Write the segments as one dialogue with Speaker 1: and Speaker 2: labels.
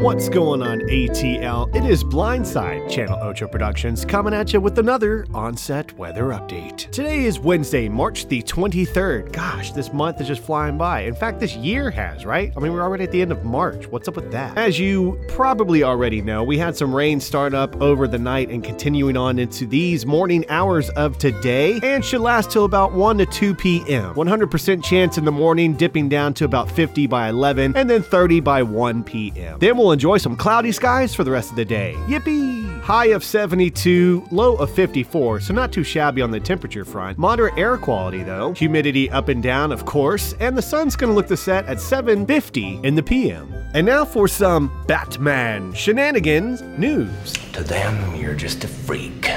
Speaker 1: What's going on, ATL? It is Blindside Channel Ocho Productions coming at you with another on-set weather update. Today is Wednesday, March the 23rd. Gosh, this month is just flying by. In fact, this year has, right? I mean, we're already at the end of March. What's up with that? As you probably already know, we had some rain start up over the night and continuing on into these morning hours of today and should last till about 1 to 2 p.m. 100% chance in the morning, dipping down to about 50 by 11 and then 30 by 1 p.m. Then we'll enjoy some cloudy skies for the rest of the day. Yippee! High of 72, low of 54, so not too shabby on the temperature front. Moderate air quality though. Humidity up and down, of course, and the sun's gonna look to set at 7:50 in the PM. And now for some Batman shenanigans news.
Speaker 2: To them, you're just a freak.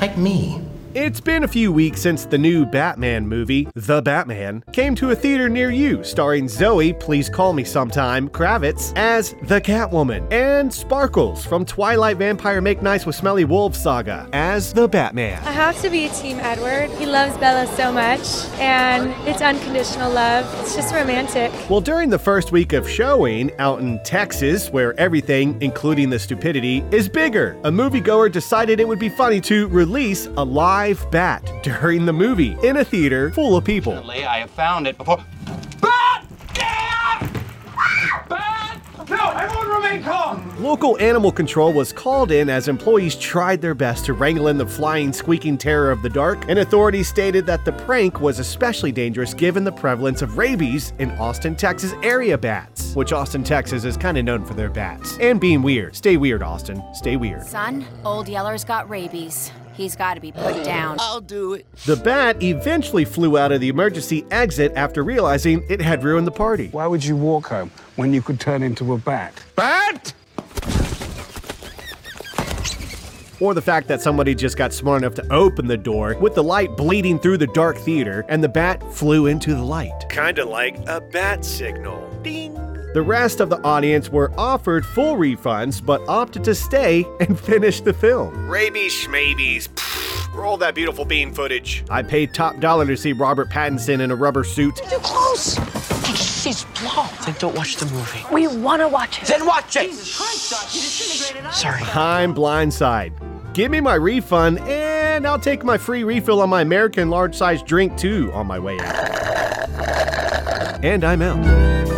Speaker 2: Like me.
Speaker 1: It's been a few weeks since the new Batman movie, The Batman, came to a theater near you, starring Zoe, please call me sometime, Kravitz, as the Catwoman, and Sparkles from Twilight Vampire Make Nice with Smelly Wolves saga as the Batman.
Speaker 3: I have to be Team Edward. He loves Bella so much, and it's unconditional love. It's just romantic.
Speaker 1: Well, during the first week of showing out in Texas, where everything, including the stupidity, is bigger, a moviegoer decided it would be funny to release a live bat during the movie in a theater full of people.
Speaker 4: I have found it before. Bat! Yeah! Bat! No, everyone remain calm!
Speaker 1: Local animal control was called in as employees tried their best to wrangle in the flying, squeaking terror of the dark, and authorities stated that the prank was especially dangerous given the prevalence of rabies in Austin, Texas area bats, which Austin, Texas is kind of known for their bats. And being weird. Stay weird, Austin. Stay weird.
Speaker 5: Son, Old Yeller's got rabies. He's got to be put down.
Speaker 2: I'll do it.
Speaker 1: The bat eventually flew out of the emergency exit after realizing it had ruined the party.
Speaker 6: Why would you walk home when you could turn into a bat?
Speaker 2: Bat!
Speaker 1: Or the fact that somebody just got smart enough to open the door with the light bleeding through the dark theater and the bat flew into the light. Kinda like a bat signal. Ding. The rest of the audience were offered full refunds but opted to stay and finish the film. Rabies schmabies. Pfft, Roll that beautiful bean footage. I paid top dollar to see Robert Pattinson in a rubber suit.
Speaker 2: Too close. She's blown. Then don't watch the movie.
Speaker 7: We want to watch it.
Speaker 2: Then watch it.
Speaker 4: Sorry.
Speaker 1: I'm blindside. Give me my refund and I'll take my free refill on my American large size drink too on my way out. And I'm out.